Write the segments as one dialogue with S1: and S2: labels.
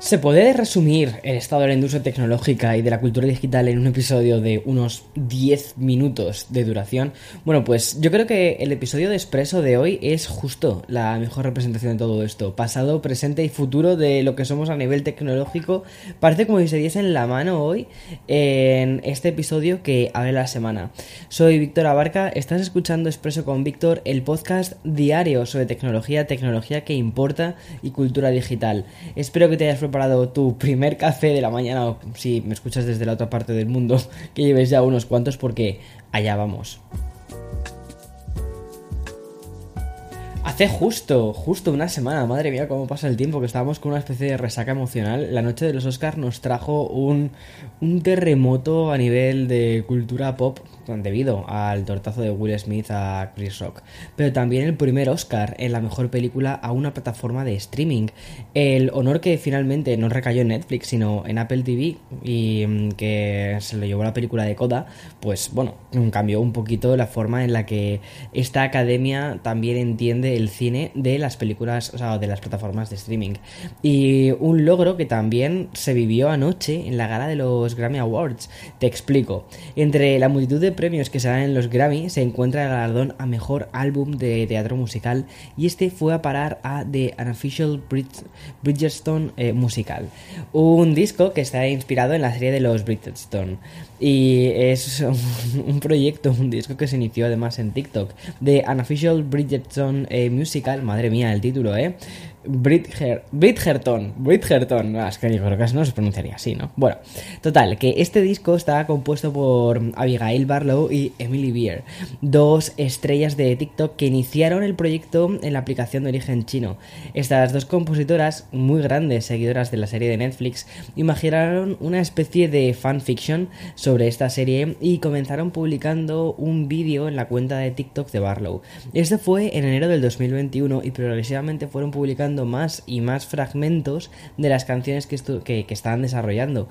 S1: ¿Se puede resumir el estado de la industria tecnológica y de la cultura digital en un episodio de unos 10 minutos de duración? Bueno, pues yo creo que el episodio de Expreso de hoy es justo la mejor representación de todo esto. Pasado, presente y futuro de lo que somos a nivel tecnológico. Parece como si se diesen la mano hoy en este episodio que abre la semana. Soy Víctor Abarca, estás escuchando Expreso con Víctor, el podcast diario sobre tecnología, tecnología que importa y cultura digital. Espero que te hayas preparado tu primer café de la mañana o si me escuchas desde la otra parte del mundo, que lleves ya unos cuantos porque allá vamos. Hace justo, justo una semana, madre mía, cómo pasa el tiempo, que estábamos con una especie de resaca emocional. La noche de los Oscars nos trajo un, un terremoto a nivel de cultura pop debido al tortazo de Will Smith a Chris Rock. Pero también el primer Oscar en la mejor película a una plataforma de streaming. El honor que finalmente no recayó en Netflix, sino en Apple TV y mm, que se lo llevó la película de Coda, pues bueno, cambió un poquito la forma en la que esta academia también entiende el cine de las películas, o sea, de las plataformas de streaming. Y un logro que también se vivió anoche en la gala de los Grammy Awards. Te explico. Entre la multitud de premios que se dan en los Grammy se encuentra el galardón a mejor álbum de teatro musical y este fue a parar a The Unofficial Bridgestone eh, Musical, un disco que está inspirado en la serie de los Bridgestone y es un, proyecto, un disco que se inició además en TikTok, The Unofficial Bridgestone eh, Musical, madre mía el título, eh Bridger, Bridgerton, Bridgerton, no, es que creo que no se pronunciaría así, ¿no? Bueno, total, que este disco está compuesto por Abigail Barlow y Emily Beer, dos estrellas de TikTok que iniciaron el proyecto en la aplicación de origen chino. Estas dos compositoras, muy grandes seguidoras de la serie de Netflix, imaginaron una especie de fanfiction sobre esta serie y comenzaron publicando un vídeo en la cuenta de TikTok de Barlow. Este fue en enero del 2021 y progresivamente fueron publicando más y más fragmentos de las canciones que, que, estaban desarrollando.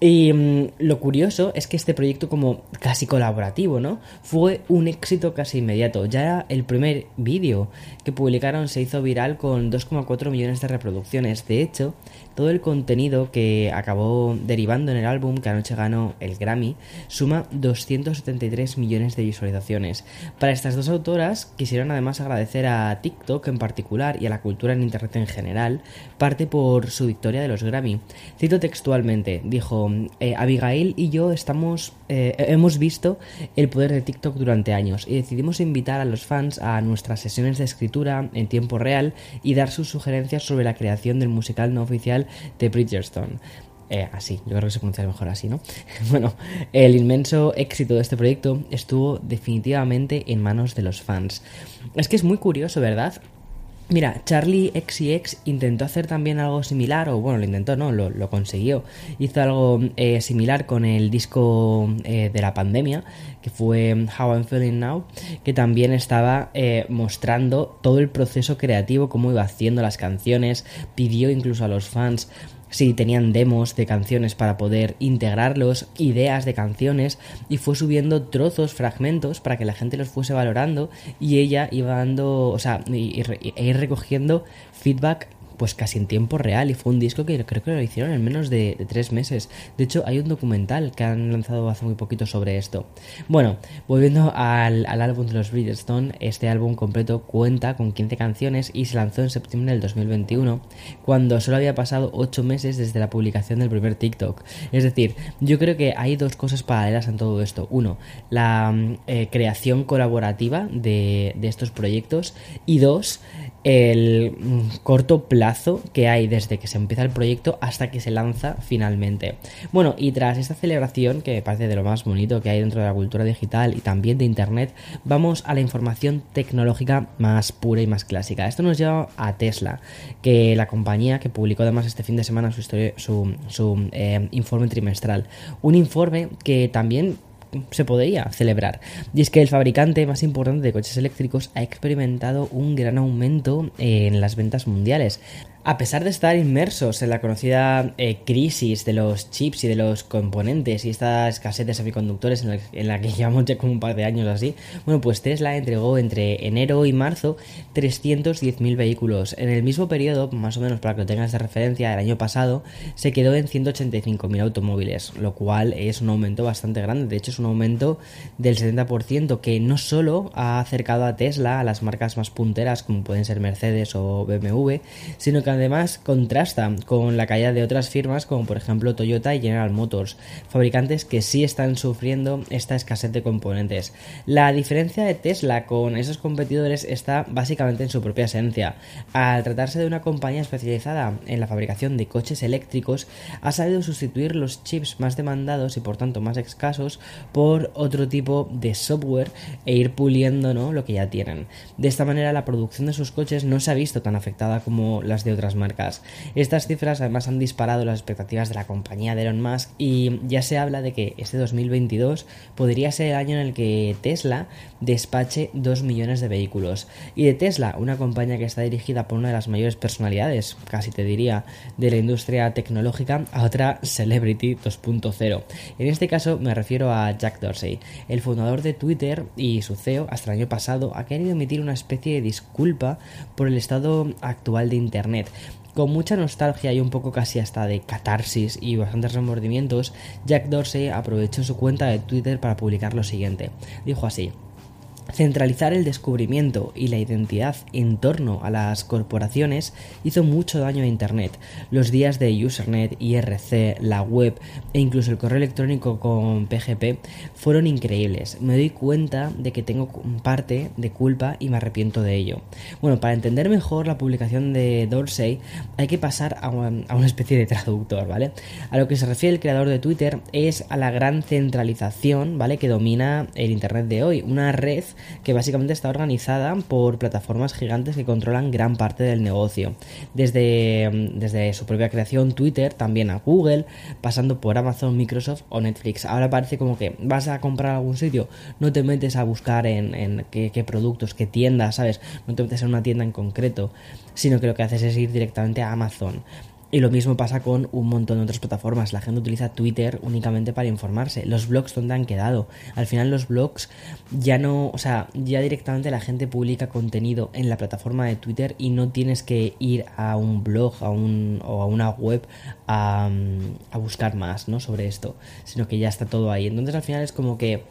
S1: Y mm, lo curioso es que este proyecto como casi colaborativo, ¿no? Fue un éxito casi inmediato. Ya el primer vídeo que publicaron se hizo viral con 2,4 millones de reproducciones. De hecho, todo el contenido que acabó derivando en el álbum que anoche ganó el Grammy suma 273 millones de visualizaciones. Para estas dos autoras quisieron además agradecer a TikTok en particular y a la cultura en Internet en general, parte por su victoria de los Grammy. Cito textualmente, dijo, eh, Abigail y yo estamos, eh, hemos visto el poder de TikTok durante años y decidimos invitar a los fans a nuestras sesiones de escritura en tiempo real y dar sus sugerencias sobre la creación del musical no oficial de Bridgerton. Eh, así, yo creo que se pronuncia mejor así, ¿no? bueno, el inmenso éxito de este proyecto estuvo definitivamente en manos de los fans. Es que es muy curioso, ¿verdad? Mira, Charlie XCX intentó hacer también algo similar, o bueno, lo intentó, no, lo, consiguió. Hizo algo eh, similar con el disco eh, de la pandemia, que fue How I'm Feeling Now, que también estaba eh, mostrando todo el proceso creativo, cómo iba haciendo las canciones, pidió incluso a los fans si tenían demos de canciones para poder integrarlos, ideas de canciones y fue subiendo trozos, fragmentos para que la gente los fuese valorando y ella iba dando, o sea, e ir recogiendo feedback pues casi en tiempo real y fue un disco que creo que lo hicieron en menos de, tres meses. De hecho, hay un documental que han lanzado hace muy poquito sobre esto. Bueno, volviendo al, álbum de los Bridgestone, este álbum completo cuenta con 15 canciones y se lanzó en septiembre del 2021, cuando solo había pasado 8 meses desde la publicación del primer TikTok. Es decir, yo creo que hay dos cosas paralelas en todo esto. Uno, la eh, creación colaborativa de, de estos proyectos y dos, el mm, corto plazo que hay desde que se empieza el proyecto hasta que se lanza finalmente. Bueno, y tras esta celebración, que me parece de lo más bonito que hay dentro de la cultura digital y también de Internet, vamos a la información tecnológica más pura y más clásica. Esto nos lleva a Tesla, que la compañía que publicó además este fin de semana su, su, eh, informe trimestral. Un informe que también se podría celebrar. Y es que el fabricante más importante de coches eléctricos ha experimentado un gran aumento en las ventas mundiales. A pesar de estar inmersos en la conocida eh, crisis de los chips y de los componentes y esta escasez de semiconductores en la, que llevamos ya como un par de años así, bueno, pues Tesla entregó entre enero y marzo 310.000 vehículos. En el mismo periodo, más o menos para que lo tengas de referencia, el año pasado se quedó en 185.000 automóviles, lo cual es un aumento bastante grande. De hecho, es un aumento del 70% que no solo ha acercado a Tesla a las marcas más punteras como pueden ser Mercedes o BMW, sino que además contrasta con la caída de otras firmas como por ejemplo Toyota y General Motors, fabricantes que sí están sufriendo esta escasez de componentes. La diferencia de Tesla con esos competidores está básicamente en su propia esencia. Al tratarse de una compañía especializada en la fabricación de coches eléctricos, ha sabido sustituir los chips más demandados y por tanto más escasos por otro tipo de software e ir puliendo lo que ya tienen. De esta manera la producción de sus coches no se ha visto tan afectada como las de otras marcas. Estas cifras además han disparado las expectativas de la compañía de Elon Musk y ya se habla de que este 2022 podría ser el año en el que Tesla despache 2 millones de vehículos. Y de Tesla, una compañía que está dirigida por una de las mayores personalidades, casi te diría, de la industria tecnológica, a otra Celebrity 2.0. En este caso me refiero a Jack Dorsey, el fundador de Twitter y su CEO hasta el año pasado ha querido emitir una especie de disculpa por el estado actual de Internet con mucha nostalgia y un poco casi hasta de catarsis y bastantes remordimientos, Jack Dorsey aprovechó su cuenta de Twitter para publicar lo siguiente. Dijo así, Centralizar el descubrimiento y la identidad en torno a las corporaciones hizo mucho daño a Internet. Los días de Usernet, IRC, la web e incluso el correo electrónico con PGP fueron increíbles. Me doy cuenta de que tengo parte de culpa y me arrepiento de ello. Bueno, para entender mejor la publicación de Dorsey hay que pasar a una, especie de traductor, ¿vale? A lo que se refiere el creador de Twitter es a la gran centralización, ¿vale? Que domina el Internet de hoy. Una red que básicamente está organizada por plataformas gigantes que controlan gran parte del negocio. Desde, mm, desde su propia creación, Twitter, también a Google, pasando por Amazon, Microsoft o Netflix. Ahora parece como que vas a comprar algún sitio, no te metes a buscar en, qué, qué productos, qué tiendas, ¿sabes? No te metes en una tienda en concreto, sino que lo que haces es ir directamente a Amazon. Y lo mismo pasa con un montón de otras plataformas. La gente utiliza Twitter únicamente para informarse. Los blogs donde han quedado. Al final los blogs ya no, o sea, ya directamente la gente publica contenido en la plataforma de Twitter y no tienes que ir a un blog a un, o a una web a, a buscar más, ¿no? Sobre esto, sino que ya está todo ahí. Entonces al final es como que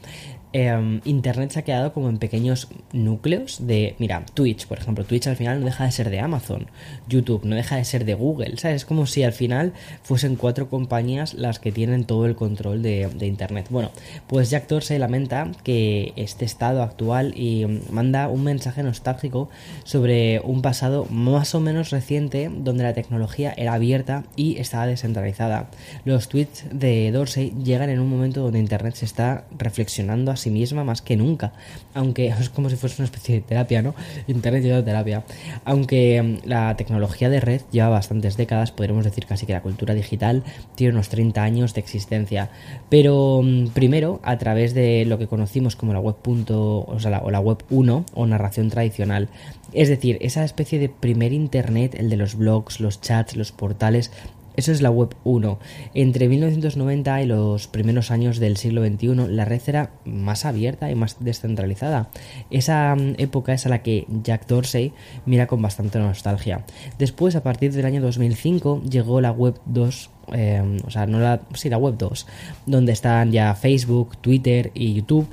S1: Em, Internet se ha quedado como en pequeños núcleos de, mira, Twitch, por ejemplo, Twitch al final no deja de ser de Amazon, YouTube no deja de ser de Google, ¿sabes? Es como si al final fuesen cuatro compañías las que tienen todo el control de, Internet. Bueno, pues Jack Dorsey lamenta que este estado actual y manda un mensaje nostálgico sobre un pasado más o menos reciente donde la tecnología era abierta y estaba descentralizada. Los tweets de Dorsey llegan en un momento donde Internet se está reflexionando sí misma más que nunca. Aunque es como si fuese una especie de terapia, ¿no? Internet lleva terapia. Aunque mm, la tecnología de red lleva bastantes décadas, podríamos decir casi que la cultura digital tiene unos 30 años de existencia. Pero mm, primero, a través de lo que conocimos como la web. o, sea, o la web 1 o narración tradicional. Es decir, esa especie de primer internet, el de los blogs, los chats, los portales, eso es la Web 1. Entre 1990 y los primeros años del siglo XXI, la red era más abierta y más descentralizada. Esa mm, época es a la que Jack Dorsey mira con bastante nostalgia. Después, a partir del año 2005, llegó la Web 2 eh, o sea, no la, sí, la web 2, donde están ya Facebook, Twitter y YouTube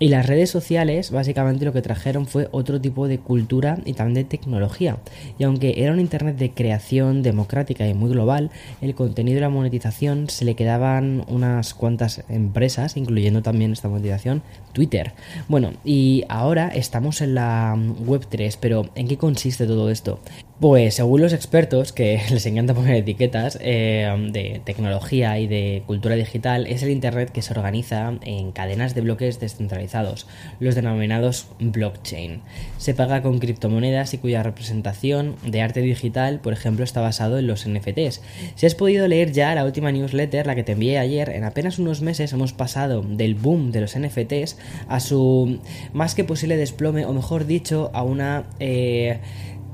S1: Y las redes sociales básicamente lo que trajeron fue otro tipo de cultura y también de tecnología. Y aunque era un Internet de creación democrática y muy global, el contenido y la monetización se le quedaban unas cuantas empresas, incluyendo también esta monetización, Twitter. Bueno, y ahora estamos en la Web 3, pero ¿en qué consiste todo esto? Pues según los expertos, que les encanta poner etiquetas eh, de tecnología y de cultura digital, es el Internet que se organiza en cadenas de bloques descentralizados, los denominados blockchain. Se paga con criptomonedas y cuya representación de arte digital, por ejemplo, está basado en los NFTs. Si has podido leer ya la última newsletter, la que te envié ayer, en apenas unos meses hemos pasado del boom de los NFTs a su más que posible desplome, o mejor dicho, a una... Eh,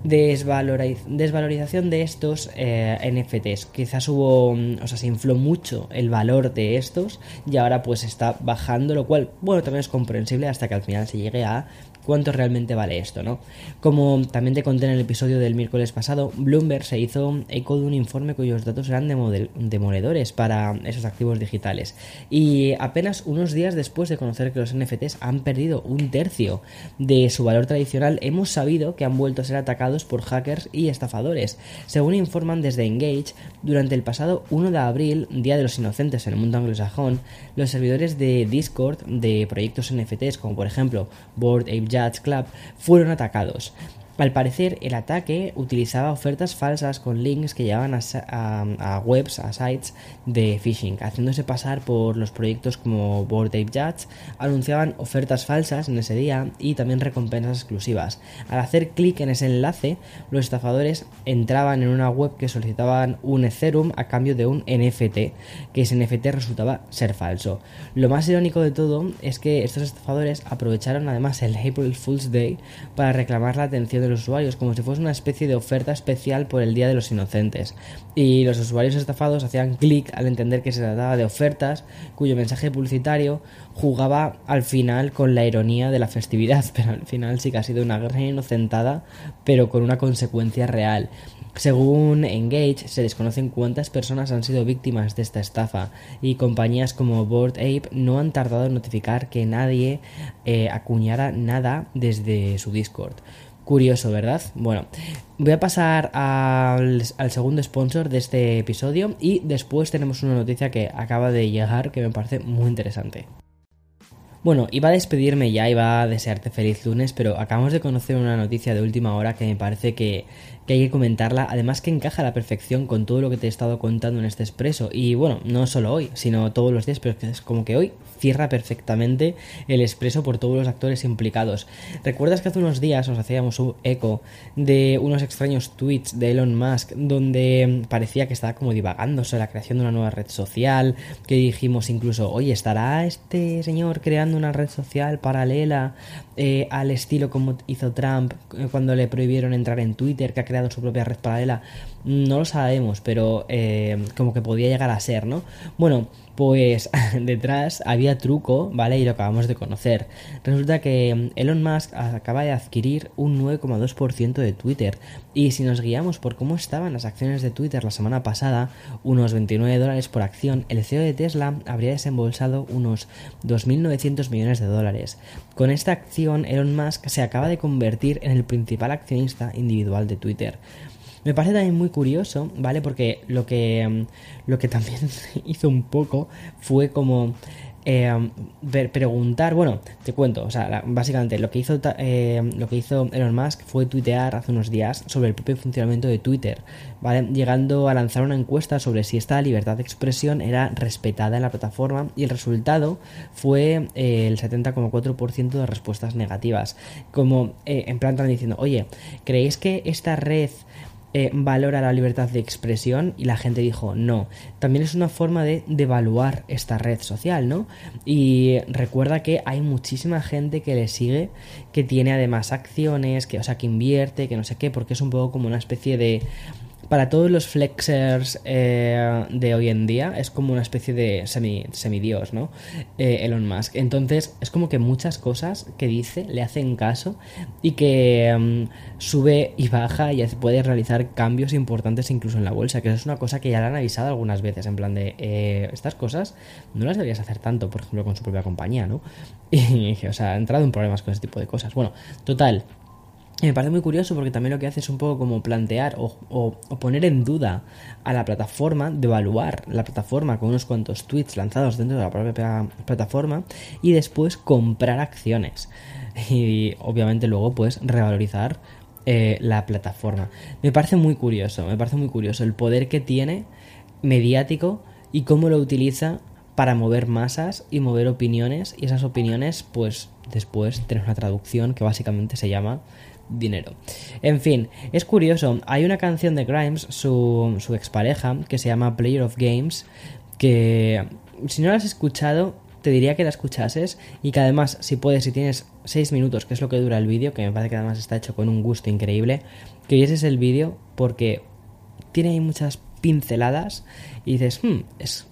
S1: desvalorización de estos eh, NFTs. Quizás hubo, mm, o sea, se infló mucho el valor de estos y ahora pues está bajando, lo cual, bueno, también es comprensible hasta que al final se llegue a cuánto realmente vale esto, ¿no? Como también te conté en el episodio del miércoles pasado, Bloomberg se hizo eco de un informe cuyos datos eran demoledores para esos activos digitales. Y apenas unos días después de conocer que los NFTs han perdido un tercio de su valor tradicional, hemos sabido que han vuelto a ser atacados por hackers y estafadores. Según informan desde Engage, durante el pasado 1 de abril, Día de los Inocentes en el mundo anglosajón, los servidores de Discord de proyectos NFTs como por ejemplo Board Ape Jazz Club fueron atacados. Al parecer, el ataque utilizaba ofertas falsas con links que llevaban a, webs, a sites de phishing, haciéndose pasar por los proyectos como Board Ape Judge, anunciaban ofertas falsas en ese día y también recompensas exclusivas. Al hacer clic en ese enlace, los estafadores entraban en una web que solicitaban un Ethereum a cambio de un NFT, que ese NFT resultaba ser falso. Lo más irónico de todo es que estos estafadores aprovecharon además el April Fool's Day para reclamar la atención de los usuarios, como si fuese una especie de oferta especial por el Día de los Inocentes. Y los usuarios estafados hacían clic al entender que se trataba de ofertas cuyo mensaje publicitario jugaba al final con la ironía de la festividad, pero al final sí que ha sido una gran inocentada, pero con una consecuencia real. Según Engage, se desconocen cuántas personas han sido víctimas de esta estafa y compañías como Board Ape no han tardado en notificar que nadie eh, acuñara nada desde su Discord. Curioso, ¿verdad? Bueno, voy a pasar al, segundo sponsor de este episodio y después tenemos una noticia que acaba de llegar que me parece muy interesante. Bueno, iba a despedirme ya, iba a desearte feliz lunes, pero acabamos de conocer una noticia de última hora que me parece que que hay que comentarla, además que encaja a la perfección con todo lo que te he estado contando en este expreso. Y bueno, no solo hoy, sino todos los días, pero es como que hoy cierra perfectamente el expreso por todos los actores implicados. ¿Recuerdas que hace unos días nos hacíamos un eco de unos extraños tweets de Elon Musk donde parecía que estaba como divagando sobre la creación de una nueva red social? Que dijimos incluso, oye, ¿estará este señor creando una red social paralela eh, al estilo como hizo Trump eh, cuando le prohibieron entrar en Twitter, que ha creado su propia red paralela, no lo sabemos, pero eh, como que podía llegar a ser, ¿no? Bueno, pues detrás había truco, ¿vale? Y lo acabamos de conocer. Resulta que mm, Elon Musk acaba de adquirir un 9,2% de Twitter. Y si nos guiamos por cómo estaban las acciones de Twitter la semana pasada, unos 29 dólares por acción, el CEO de Tesla habría desembolsado unos 2.900 millones de dólares. Con esta acción, Elon Musk se acaba de convertir en el principal accionista individual de Twitter. Me parece también muy curioso, ¿vale? Porque lo que, mm, lo que también hizo un poco fue como eh, preguntar, bueno, te cuento, o sea, básicamente lo que hizo eh, lo que hizo Elon Musk fue tuitear hace unos días sobre el propio funcionamiento de Twitter, ¿vale? Llegando a lanzar una encuesta sobre si esta libertad de expresión era respetada en la plataforma y el resultado fue eh, el 70,4% de respuestas negativas, como en plan están diciendo, oye, ¿creéis que esta red eh, valora la libertad de expresión y la gente dijo no. También es una forma de devaluar esta red social, ¿no? Y recuerda que hay muchísima gente que le sigue, que tiene además acciones, que, o sea, que invierte, que no sé qué, porque es un poco como una especie de para todos los flexers eh, de hoy en día es como una especie de semi, semidios, ¿no? Eh, Elon Musk. Entonces es como que muchas cosas que dice le hacen caso y que mm, sube y baja y puede realizar cambios importantes incluso en la bolsa, que es una cosa que ya le han avisado algunas veces, en plan de eh, estas cosas no las deberías hacer tanto, por ejemplo, con su propia compañía, ¿no? Y, o sea, ha entrado en problemas con ese tipo de cosas. Bueno, total, me parece muy curioso porque también lo que hace es un poco como plantear o, poner en duda a la plataforma, devaluar la plataforma con unos cuantos tweets lanzados dentro de la propia plataforma y después comprar acciones. Y obviamente luego pues revalorizar eh, la plataforma. Me parece muy curioso, me parece muy curioso el poder que tiene mediático y cómo lo utiliza para mover masas y mover opiniones y esas opiniones pues después tener una traducción que básicamente se llama dinero. En fin, es curioso, hay una canción de Grimes, su, su expareja, que se llama Player of Games, que si no la has escuchado, te diría que la escuchases y que además, si puedes, si tienes 6 minutos, que es lo que dura el vídeo, que me parece que además está hecho con un gusto increíble, que vieses el vídeo porque tiene ahí muchas pinceladas y dices, hmm, es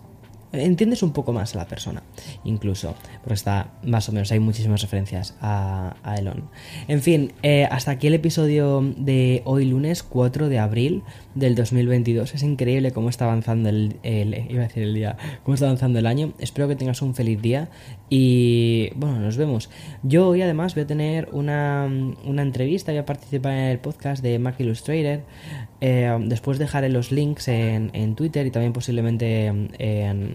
S1: entiendes un poco más a la persona, incluso, porque está más o menos, hay muchísimas referencias a, Elon. En fin, eh, hasta aquí el episodio de hoy lunes 4 de abril del 2022. Es increíble cómo está avanzando el, iba a decir el día, cómo está avanzando el año. Espero que tengas un feliz día y bueno, nos vemos. Yo hoy además voy a tener una, una entrevista, voy a participar en el podcast de Mac Illustrator. Eh, después dejaré los links en, en Twitter y también posiblemente en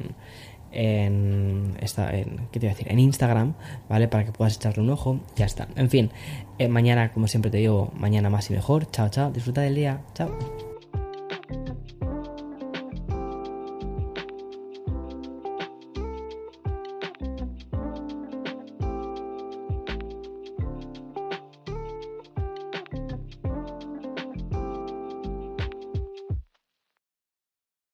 S1: en, esta, en, ¿qué te iba a decir? en Instagram, ¿vale? Para que puedas echarle un ojo. Ya está. En fin, eh, mañana, como siempre te digo, mañana más y mejor. Chao, chao. Disfruta del día. Chao.